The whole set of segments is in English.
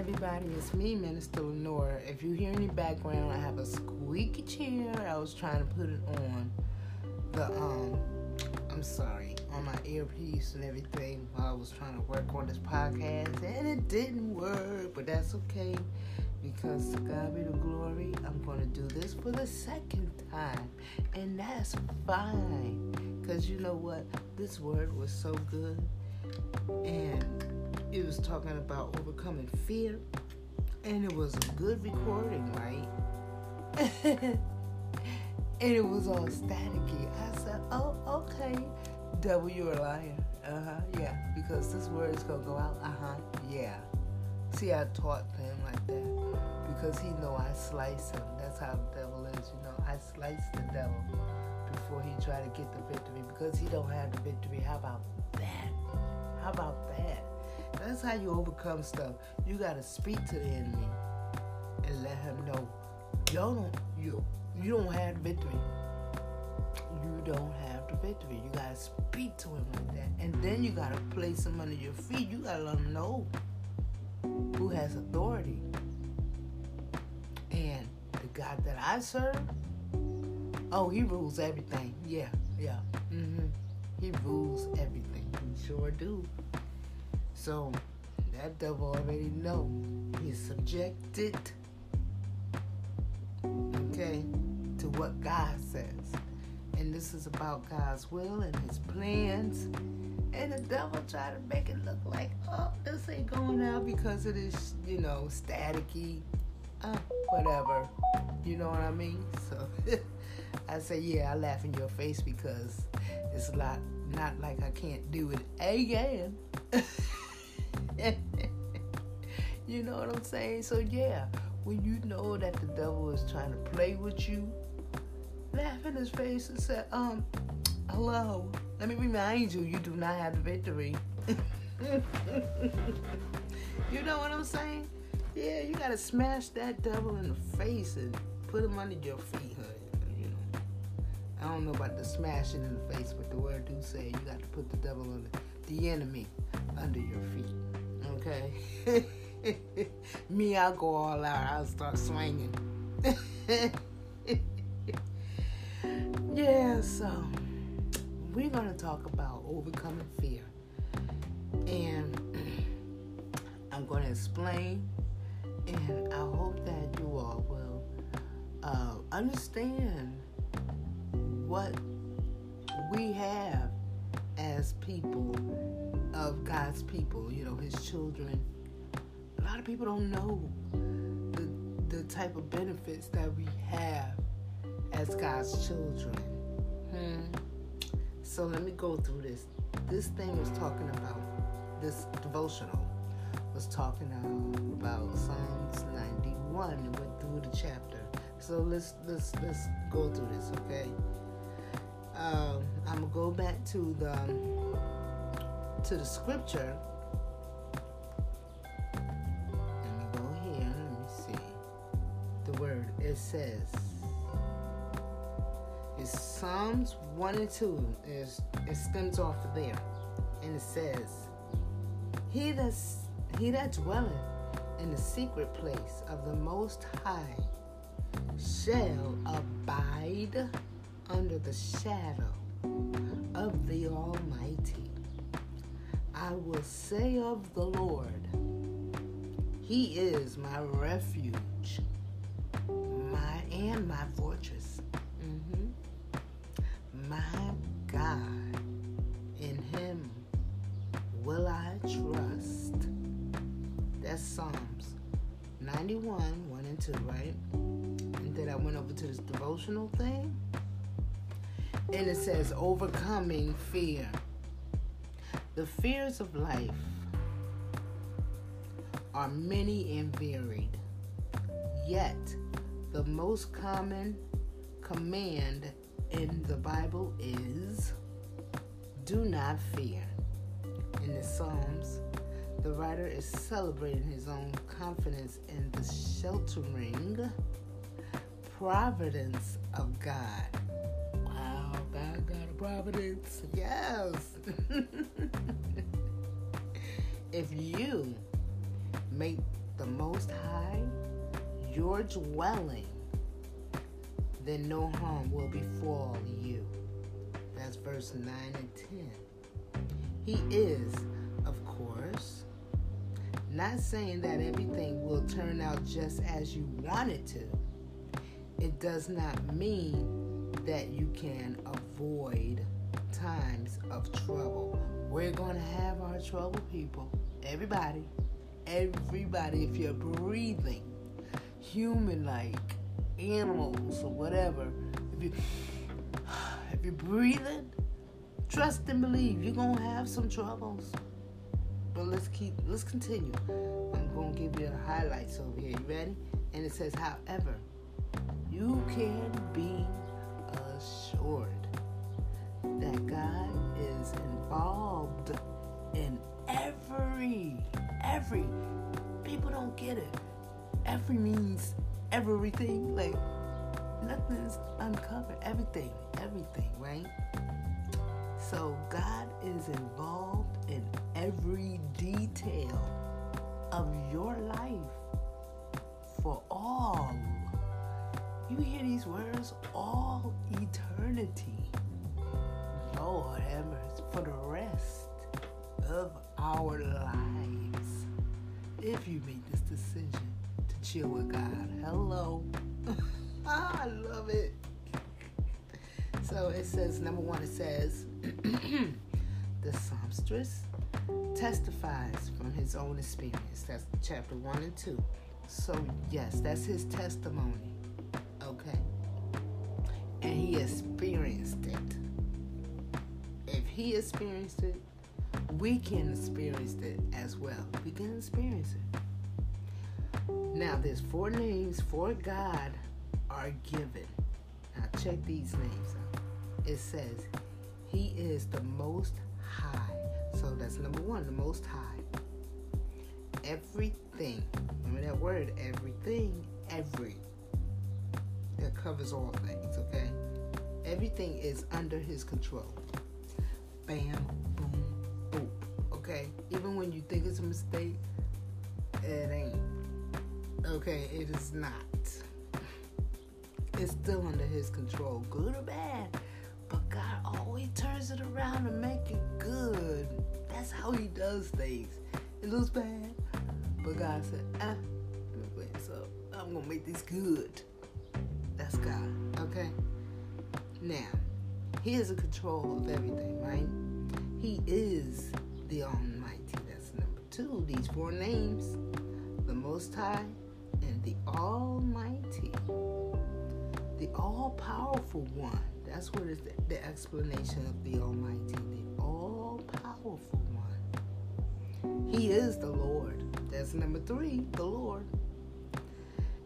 everybody. It's me, Minister Lenora. If you hear any background, I have a squeaky chair. I was trying to put it on the um. I'm sorry, on my earpiece and everything while I was trying to work on this podcast, and it didn't work. But that's okay, because God be the glory. I'm to do this for the second time, and that's fine. Cause you know what? This word was so good, and it was talking about overcoming fear, and it was a good recording, right? and it was all staticky. I said, "Oh, okay, devil, you're liar." Uh huh. Yeah, because this word is gonna go out. Uh huh. Yeah. See, I taught him like that because he know I slice him. That's how the devil is. You know, I slice the devil before he try to get the victory because he don't have the victory. How about that? How about that? That's how you overcome stuff. You gotta speak to the enemy and let him know you don't you you don't have the victory. You don't have the victory. You gotta speak to him like that, and then you gotta place him under your feet. You gotta let him know who has authority. And the God that I serve, oh, he rules everything. Yeah, yeah. Mm-hmm. He rules everything. He sure do. So that devil already know he's subjected, okay, to what God says. And this is about God's will and his plans. And the devil try to make it look like, oh, this ain't going out because it is, you know, staticky. Uh, whatever. You know what I mean? So I say, yeah, I laugh in your face because it's not not like I can't do it again. you know what I'm saying? So yeah, when you know that the devil is trying to play with you, laugh in his face and say, um, hello. Let me remind you, you do not have the victory. you know what I'm saying? Yeah, you gotta smash that devil in the face and put him under your feet, honey. You know. I don't know about the smashing in the face, but the word do say you got to put the devil under the enemy under your feet. Okay. Me, I'll go all out. I'll start swinging. yeah, so we're going to talk about overcoming fear. And I'm going to explain, and I hope that you all will uh, understand what we have as people of God's people, you know, His children. A lot of people don't know the, the type of benefits that we have as God's children. Hmm. So let me go through this. This thing was talking about, this devotional was talking about Psalms 91 and went through the chapter. So let's let's let's go through this, okay? Um, I'm gonna go back to the to the scripture. Let me go here. Let me see the word. It says it's Psalms one and two. Is it stems off of there, and it says, "He that he that dwelleth in the secret place of the Most High shall abide." under the shadow of the Almighty. I will say of the Lord, He is my refuge, my and my fortress. Mm-hmm. My God, in Him will I trust. That's Psalms 91, 1 and 2, right? And then I went over to this devotional thing and it says overcoming fear. The fears of life are many and varied, yet the most common command in the Bible is do not fear. In the Psalms, the writer is celebrating his own confidence in the sheltering providence of God God a providence. Yes. if you make the Most High, your dwelling, then no harm will befall you. That's verse 9 and 10. He is, of course, not saying that everything will turn out just as you want it to. It does not mean that you can avoid times of trouble. We're going to have our trouble, people. Everybody. Everybody. If you're breathing, human like, animals, or whatever, if, you, if you're breathing, trust and believe you're going to have some troubles. But let's keep, let's continue. I'm going to give you the highlights over here. You ready? And it says, however, you can be assured that God is involved in every, every, people don't get it. Every means everything. Like, nothing's uncovered. Everything, everything, right? So, God is involved in every detail of your life for all. You hear these words, all eternity. Lord have mercy, for the rest of our lives. If you make this decision to chill with God, hello. I love it. So it says, number one, it says, the psalmist testifies from his own experience. That's chapter one and two. So, yes, that's his testimony. And he experienced it if he experienced it, we can experience it as well. We can experience it. Now, there's four names for God are given. Now, check these names out. It says, He is the Most High. So that's number one, the Most High. Everything. Remember that word, everything, every. That covers all things, okay? Everything is under His control bam, boom, boom. Okay? Even when you think it's a mistake, it ain't. Okay? It is not. It's still under his control, good or bad. But God always turns it around to make it good. That's how he does things. It looks bad, but God said, ah, so I'm gonna make this good. That's God, okay? Now, he is in control of everything, right? He is the Almighty. That's number two. These four names the Most High and the Almighty. The All Powerful One. That's what is the, the explanation of the Almighty. The All Powerful One. He is the Lord. That's number three, the Lord.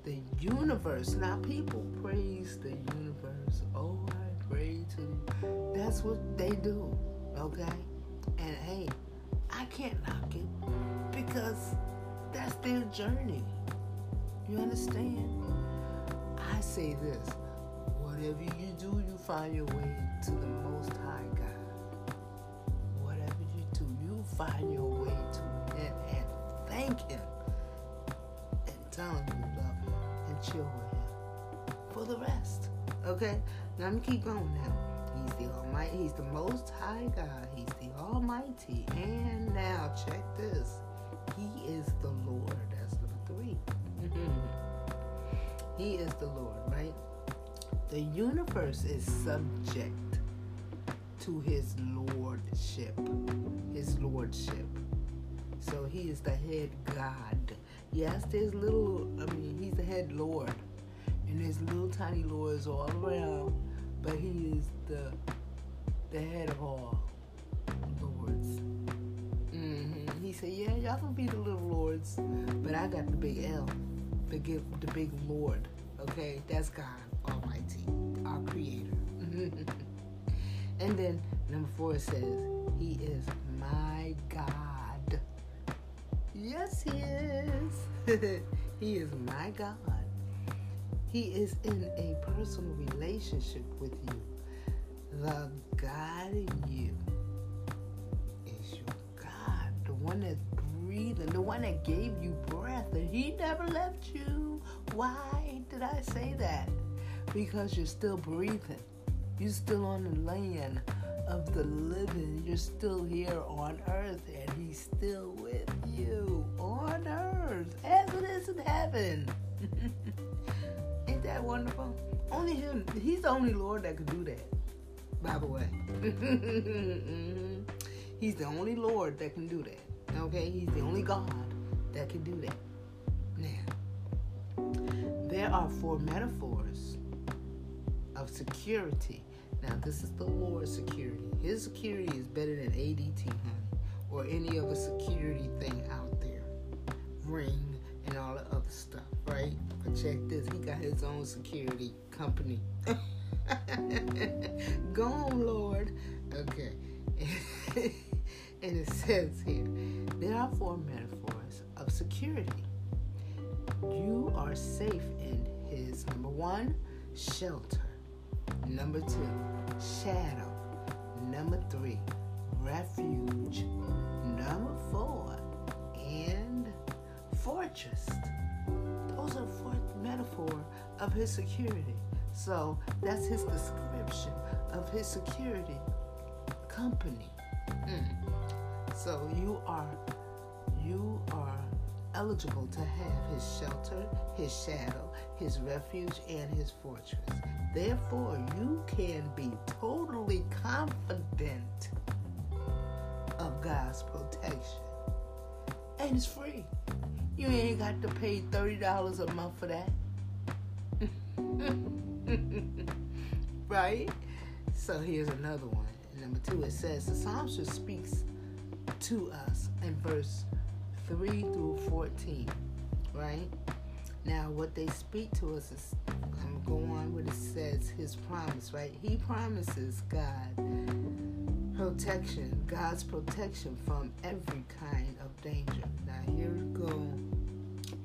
The universe. Now, people praise the universe. Oh, I pray to. That's what they do, okay? And hey, I can't knock it because that's their journey. You understand? I say this whatever you do, you find your way to the Most High God. Whatever you do, you find your way to Him and thank Him and tell Him for the rest. Okay? Now let me keep going now. He's the Almighty. He's the Most High God. He's the Almighty. And now check this. He is the Lord. That's number three. he is the Lord, right? The universe is subject to His lordship. His lordship. So He is the head God. Yes, there's little. I mean, He's the head Lord and there's little tiny lords all around, but he is the the head of all lords. Mm-hmm. He said, "Yeah, y'all can be the little lords, but I got the big L, the give the big Lord. Okay, that's God Almighty, our Creator." and then number four says, "He is my God." Yes, he is. he is my God. He is in a personal relationship with you. The God in you is your God, the one that's breathing the one that gave you breath, and He never left you. Why did I say that? Because you're still breathing. You're still on the land of the living. You're still here on earth, and He's still with you on earth as it is in heaven. Ain't that wonderful? Only Him. He's the only Lord that could do that. By the way, He's the only Lord that can do that. Okay, He's the only God that can do that. Now, there are four metaphors of security now, this is the Lord's security. His security is better than ADT, honey, or any other security thing out there. Ring and all the other stuff, right? But check this, he got his own security company. Go on, Lord. Okay. and it says here there are four metaphors of security. You are safe in his number one, shelter. Number two, shadow. Number three, refuge. Number four, and fortress. Those are four metaphor of his security. So that's his description of his security company. Mm. So you are you are eligible to have his shelter, his shadow, his refuge, and his fortress. Therefore, you can be totally confident of God's protection. And it's free. You ain't got to pay $30 a month for that. right? So here's another one. Number two, it says the psalmist speaks to us in verse 3 through 14, right? Now, what they speak to us is, I'm going on what it says, his promise, right? He promises God protection, God's protection from every kind of danger. Now, here we go.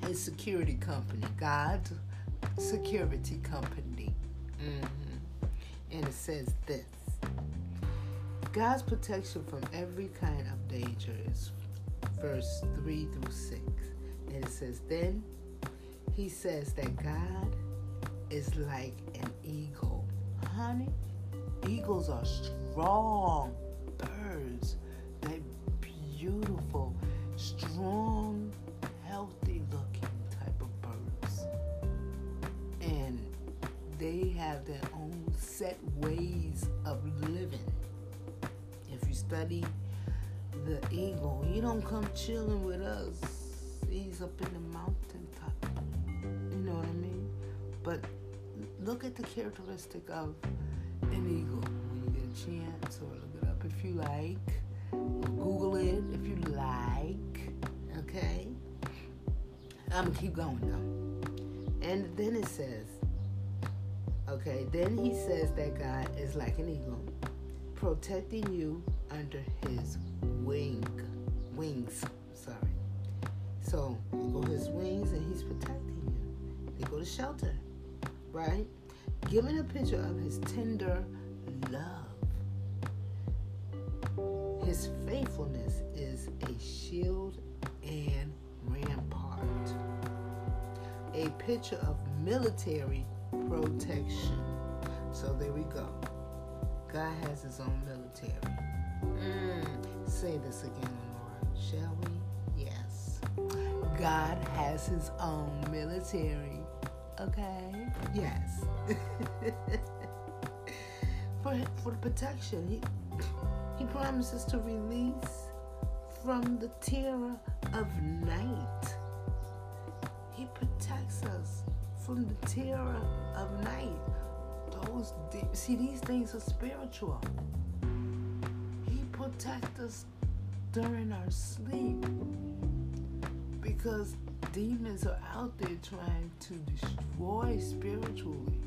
His security company, God's security company. Mm-hmm. And it says this God's protection from every kind of danger is verse 3 through 6. And it says, Then he says that God is like an eagle. Honey, eagles are strong birds. They're beautiful, strong, healthy looking type of birds. And they have their own set ways of living. If you study the eagle, he don't come chilling with us. He's up in the mountaintop You know what I mean? But look at the characteristic of an eagle when you get a chance, or look it up if you like. Google it if you like. Okay? I'm gonna keep going though. And then it says, okay, then he says that God is like an eagle, protecting you under his wing. Wings, sorry. So, go his wings and he's protecting you. they go to shelter, right? Giving a picture of his tender love. His faithfulness is a shield and rampart. A picture of military protection. So there we go. God has his own military. Mm, say this again, Lord, shall we? Yes. God has his own military Okay. Yes. for for protection, he he promises to release from the terror of night. He protects us from the terror of night. Those see these things are spiritual. He protects us during our sleep because demons are out there trying to destroy spiritually.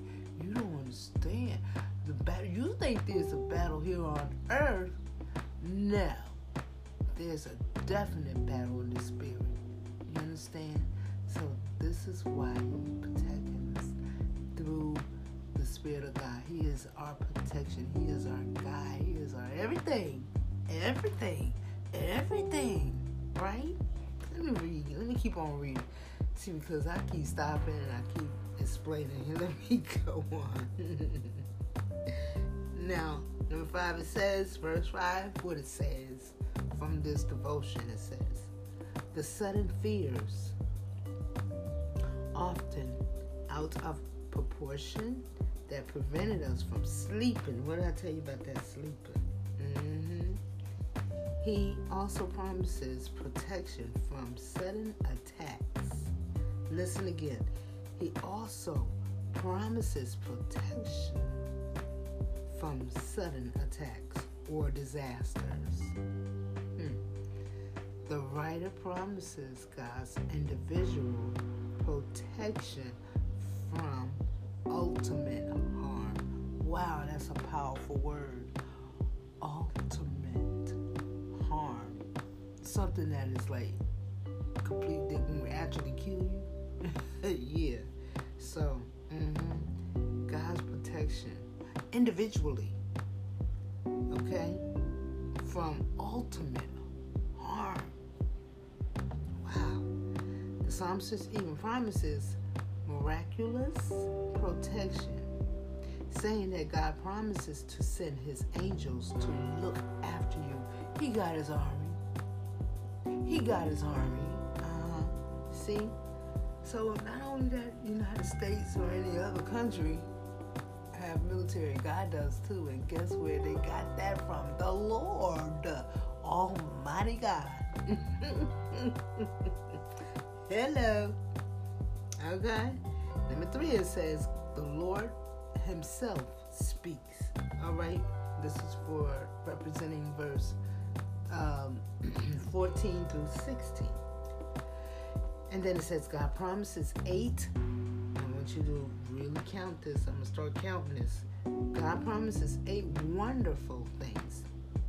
You don't understand the battle. You think there's a battle here on earth? No, there's a definite battle in the spirit. You understand? So this is why He's protecting us through the Spirit of God. He is our protection. He is our guide. He is our everything. Everything. Everything. Right? Let me read. Let me keep on reading. See, because I keep stopping and I keep explaining. Let me go on. now, number five, it says, verse five, what it says from this devotion. It says, the sudden fears, often out of proportion, that prevented us from sleeping. What did I tell you about that sleeping? Mm-hmm. He also promises protection from sudden attacks. Listen again. He also promises protection from sudden attacks or disasters. Hmm. The writer promises God's individual protection from ultimate harm. Wow, that's a powerful word. Ultimate. Something that is like complete that can actually kill you. yeah. So, mm-hmm. God's protection individually. Okay? From ultimate harm. Wow. The psalmist even promises miraculous protection, saying that God promises to send his angels to look after you. He got his army. Got his army. Uh, see? So not only that United States or any other country have military, God does too. And guess where they got that from? The Lord, the Almighty God. Hello. Okay. Number three, it says, the Lord Himself speaks. All right. This is for representing verse um, 14 through 16. And then it says, God promises eight. I want you to really count this. I'm going to start counting this. God promises eight wonderful things.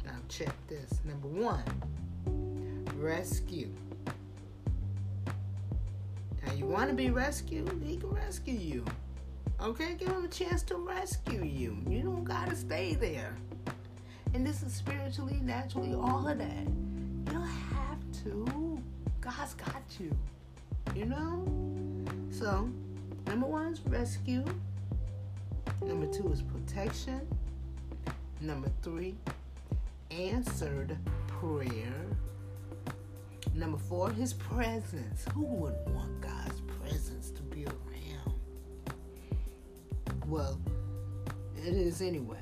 Now, check this. Number one, rescue. Now, you want to be rescued? He can rescue you. Okay, give him a chance to rescue you. You don't got to stay there. And this is spiritually, naturally, all of that. You don't have to. God's got you. You know? So, number one is rescue. Number two is protection. Number three, answered prayer. Number four, his presence. Who wouldn't want God's presence to be around? Well, it is anyway.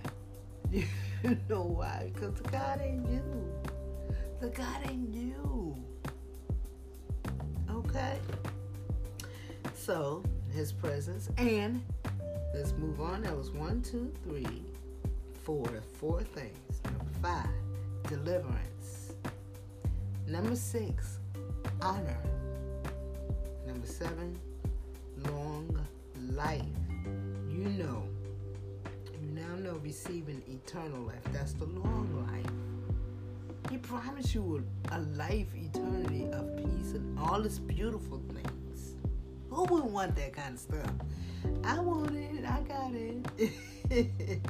You know why? Because the God ain't you. The God ain't you. Okay? So, his presence. And let's move on. That was one, two, three, four. Four things. Number five, deliverance. Number six, honor. Number seven, long life. You know, you now know receiving eternal life. That's the long life. He promised you a life, eternity of peace and all its beautiful things. Who would want that kind of stuff? I want it. I got it.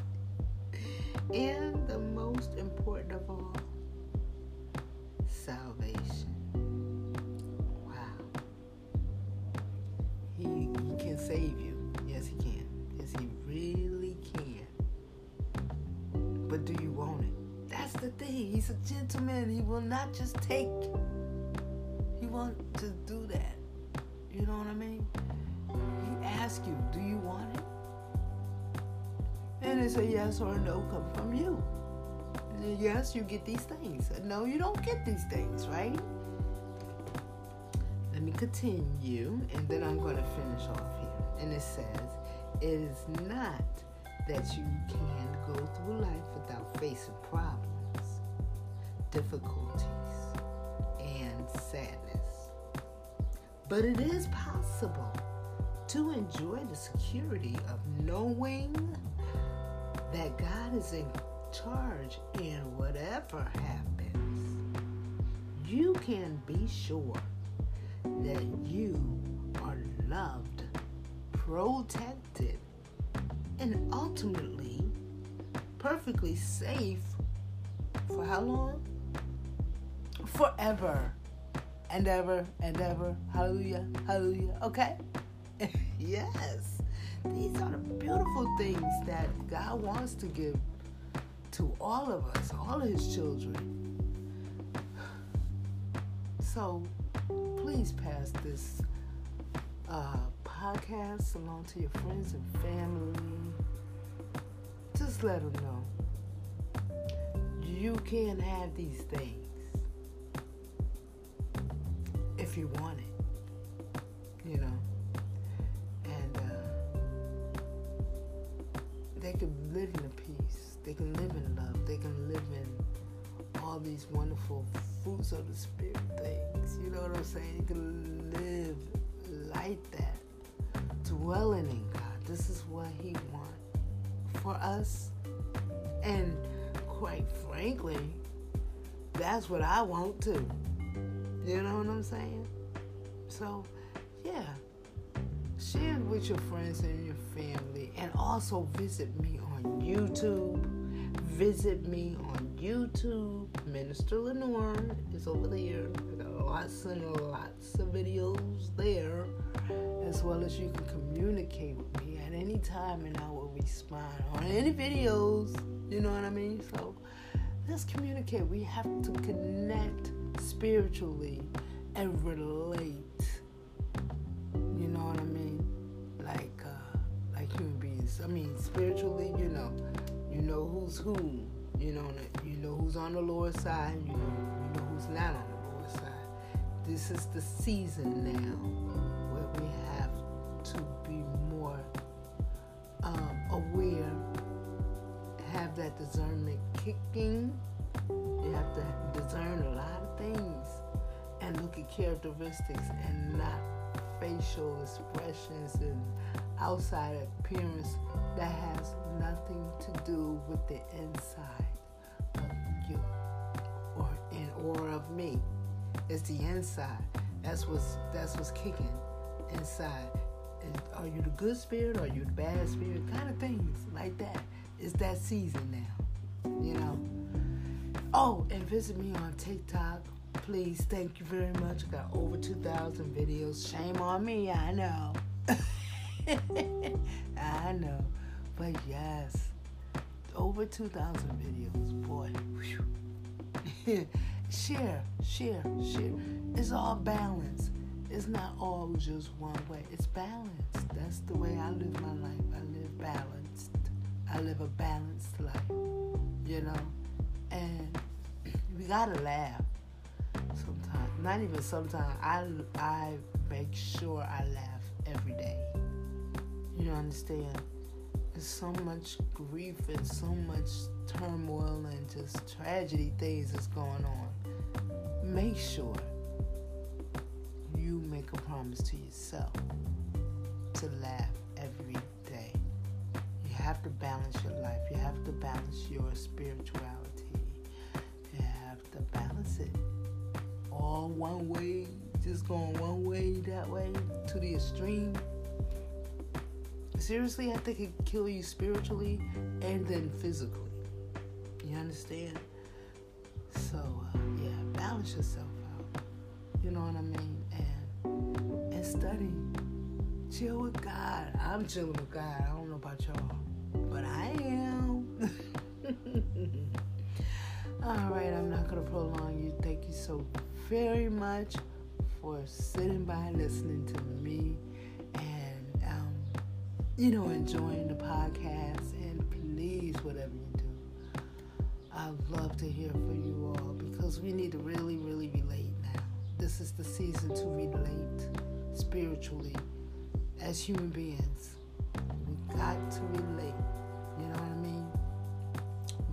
and the most important of all, salvation. Wow. He, he can save you. Do you want it? That's the thing. He's a gentleman. He will not just take. He wants to do that. You know what I mean? He asks you, do you want it? And it's a yes or a no come from you. Yes, you get these things. No, you don't get these things, right? Let me continue, and then I'm going to finish off here. And it says, It is not that you can go through life without facing problems, difficulties, and sadness. But it is possible to enjoy the security of knowing that God is in charge in whatever happens. You can be sure that you are loved, protected, and ultimately perfectly safe for how long? Forever and ever and ever. Hallelujah, hallelujah. Okay? yes. These are the beautiful things that God wants to give to all of us, all of His children. So please pass this uh, podcast along to your friends and family. Let them know you can have these things if you want it, you know. And uh, they can live in peace, they can live in love, they can live in all these wonderful fruits of the spirit things. You know what I'm saying? You can live like that, dwelling in God. This is what He wants for us. And quite frankly, that's what I want too. You know what I'm saying? So, yeah. Share it with your friends and your family. And also visit me on YouTube. Visit me on YouTube. Minister Lenore is over there. I got lots and lots of videos there. As well as you can communicate with at any time and I will respond on any videos. You know what I mean? So let's communicate. We have to connect spiritually and relate. You know what I mean? Like uh, like human beings. I mean spiritually, you know, you know who's who. You know, you know who's on the lower side. You know, you know who's not on the lower side. This is the season now where we have to be aware, have that discernment kicking. You have to discern a lot of things and look at characteristics and not facial expressions and outside appearance that has nothing to do with the inside of you or in or of me. It's the inside. That's what's that's what's kicking inside. Are you the good spirit or are you the bad spirit? Kind of things like that. It's that season now. You know. Oh, and visit me on TikTok. Please, thank you very much. I got over 2,000 videos. Shame on me, I know. I know. But yes, over 2,000 videos, boy. share, share, share. It's all balanced. It's not all just one way. It's balanced. That's the way I live my life. I live balanced. I live a balanced life, you know? And we gotta laugh sometimes. Not even sometimes. I, I make sure I laugh every day. You understand? There's so much grief and so much turmoil and just tragedy things that's going on. Make sure you make a promise to yourself to laugh every day. You have to balance your life. You have to balance your spirituality. You have to balance it all one way, just going one way, that way, to the extreme seriously, I think it kill you spiritually and then physically. You understand? So uh, yeah, balance yourself out. You know what I mean? And study. Chill with God. I'm chilling with God. I don't know about y'all, but I am. All right, I'm not gonna prolong you. Thank you so very much for sitting by listening to me and, um, you know, enjoying the podcast. And please, whatever you do, I'd love to hear from you all because we need to really, really relate. This is the season to relate spiritually as human beings. We got to relate. You know what I mean?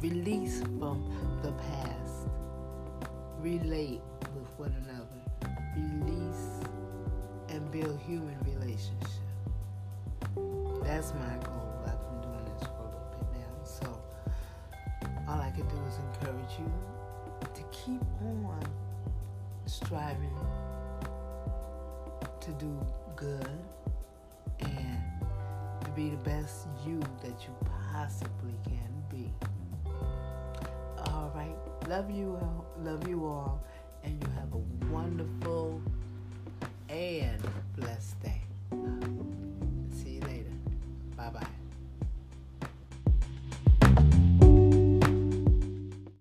Release from the past. Relate with one another. Release and build human relationships that's my goal. I've been doing this for a little bit now. So all I can do is encourage you to keep on striving to do good and to be the best you that you possibly can be. All right. Love you all. Love you all. And you have a wonderful